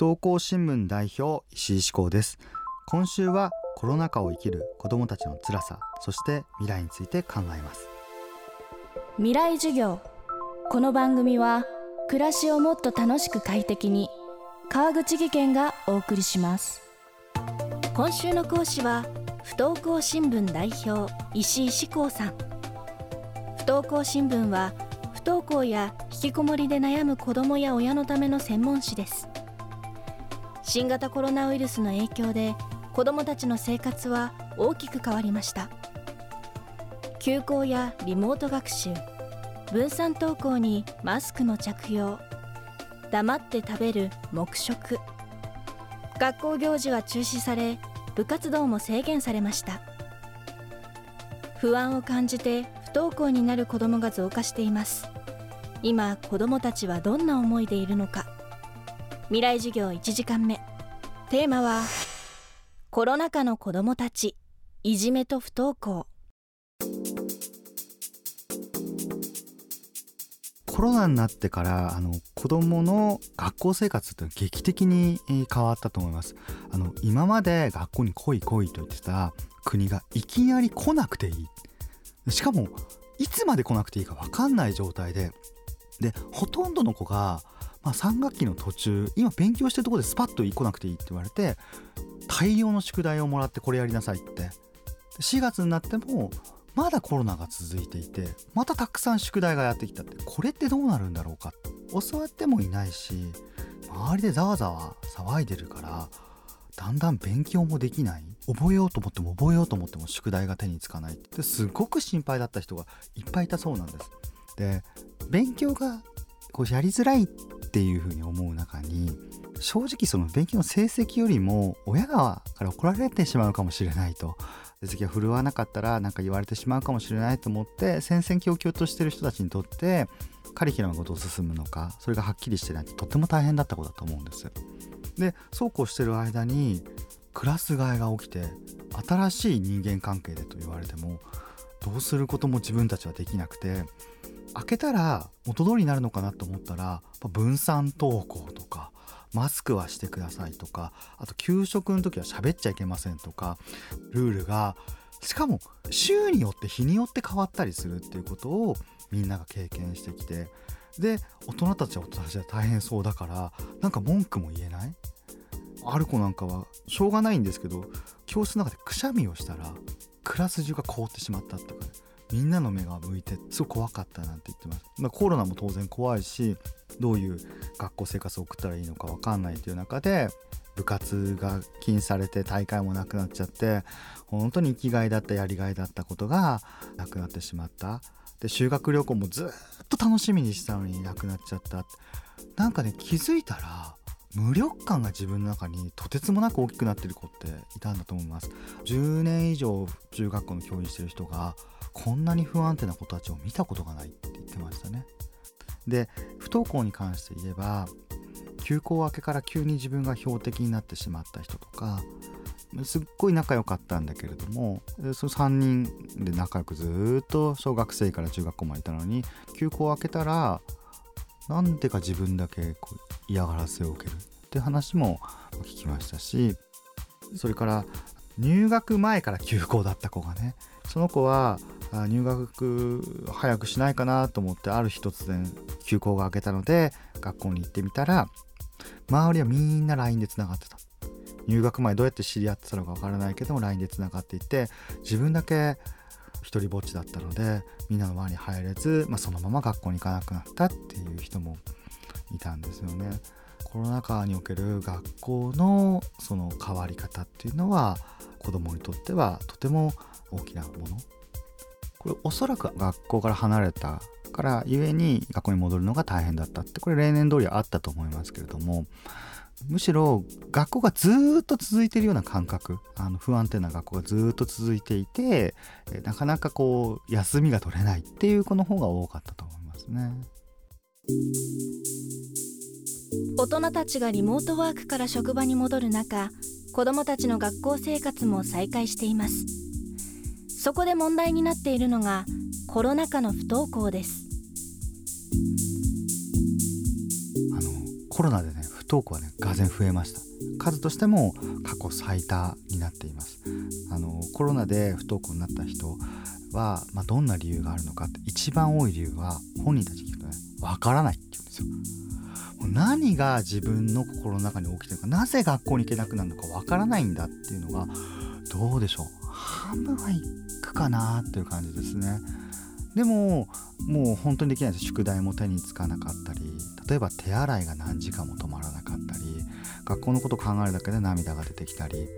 登校新聞代表石井志向です。今週はコロナ禍を生きる子どもたちの辛さそして未来について考えます。未来授業。この番組は暮らしをもっと楽しく快適に川口義賢がお送りします。今週の講師は不登校新聞代表石井志功さん。不登校新聞は不登校や引きこもりで悩む子どもや親のための専門誌です新型コロナウイルスの影響で子どもたちの生活は大きく変わりました。休校やリモート学習分散登校にマスクの着用黙って食べる黙食学校行事は中止され部活動も制限されました。不安を感じて不登校になる子どもが増加しています。今子どもたちはどんな思いでいるのか。未来授業1時間目。テーマはコロナ禍の子どもたちいじめと不登校。コロナになってからあの子どもの学校生活って劇的に変わったと思います。あの今まで学校に来い来いと言ってた国がいきなり来なくていい。しかもいつまで来なくていいか分かんない状態で。でほとんどの子がまあ、3学期の途中今勉強してるところでスパッと来なくていいって言われて大量の宿題をもらってこれやりなさいって。4月になってもまだコロナが続いていてまたたくさん宿題がやってきたって。これってどうなるんだろうか。教わってもいないし周りでざわざわ騒いでるからだんだん勉強もできない。覚えようと思っても覚えようと思っても宿題が手につかないって。すごく心配だった人がいっぱいいたそうなんです。で勉強がこうやりづらいっっていうふうに思う中に正直その勉強の成績よりも親側から怒られてしまうかもしれないと成績が振るわなかったら何か言われてしまうかもしれないと思って戦々恐々としてる人たちにとってカリキュラムがどう進むのかそれがはっきりしてないととても大変だったことだと思うんです。でそうこうしてる間にクラス替えが起きて新しい人間関係でと言われてもどうすることも自分たちはできなくて開けたら元通りになるのかなと思ったら分散登校とかマスクはしてくださいとかあと給食の時は喋っちゃいけませんとかルールがしかも週によって日によって変わったりするっていうことをみんなが経験してきてで大人たちは大人たちは大変そうだからなんか文句も言えない？ある子なんかはしょうがないんですけど教室の中でくしゃみをしたらクラス中が凍ってしまったってか、ね、みんなの目が向いてすごい怖かったなんて言ってます、まあ、コロナも当然怖いしどういう学校生活を送ったらいいのか分かんないという中で部活が禁止されて大会もなくなっちゃって本当に生きがいだったやりがいだったことがなくなってしまった。で修学旅行もずっと楽しみにしたのになくなっちゃった。なんかね気づいたら無力感が自分の中にとてつもなく大きくなってる子っていたんだと思います。10年以上中学校の教員してる人がこんなに不安定な子たちを見たことがないって言ってましたね。で不登校に関して言えば休校明けから急に自分が標的になってしまった人とかすっごい仲良かったんだけれどもその3人で仲良くずっと小学生から中学校までいたのに休校明けたらなんでか自分だけこう嫌がらせを受けるって話も聞きましたしそれから入学前から休校だった子がねその子は入学早くしないかなと思ってある日突然休校が明けたので学校に行ってみたら周りはみんな LINE でつながってた入学前どうやって知り合ってたのかわからないけども LINE でつながっていて自分だけ一人ぼっちだったのでみんなの輪に入れず、まあ、そのまま学校に行かなくなったっていう人もいたんですよね。コロナ禍における学校のその変わり方っていうのは子どもにとってはとても大きなものこれおそらく学校から離れたからゆえに学校に戻るのが大変だったってこれ例年通りあったと思いますけれどもむしろ学校がずっと続いているような感覚あの不安定な学校がずっと続いていてなかなかこう休みが取れないっていう子の方が多かったと思いますね。大人たちがリモートワークから職場に戻る中子どもたちの学校生活も再開していますそこで問題になっているのがコロナ禍の不登校です。あのコロナでね不登校はねがぜ増えました。数としても過去最多になっています。あのコロナで不登校になった人は、まあ、どんな理由があるのかって一番多い理由は本人たちに聞くとねわからないって言うんですよ。もう何が自分の心の中に起きてるかなぜ学校に行けなくなるのかわからないんだっていうのがどうでしょう？半分はいくかなっていう感じですね。でももう本当にできないです宿題も手につかなかったり例えば手洗いが何時間も止まらなかったり学校のことを考えるだけで涙が出てきたり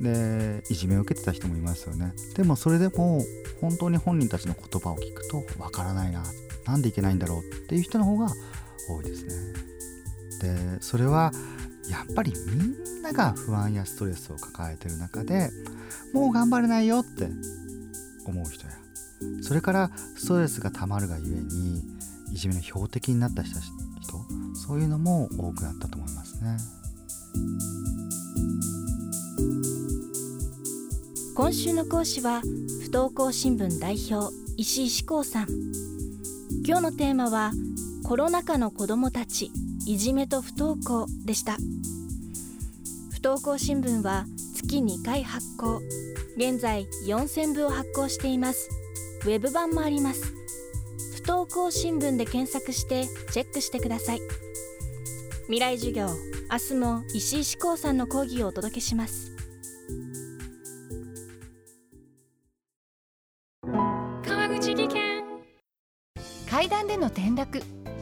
でいじめを受けてた人もいますよね。でもそれでも本当に本人たちの言葉を聞くとわからないななんでいけないんだろうっていう人の方が多いですね。でそれはやっぱりみんなが不安やストレスを抱えてる中でもう頑張れないよって思う人や。それからストレスがたまるがゆえにいじめの標的になった人そういうのも多くなったと思いますね。今週の講師は不登校新聞代表石井志功さん。今日のテーマはコロナ禍の子どもたち。いじめと不登校でした。不登校新聞は月2回発行。現在4000部を発行しています。ウェブ版もあります。不登校新聞で検索してチェックしてください。未来授業明日も石井志功さんの講義をお届けします。川口技研。階段での転落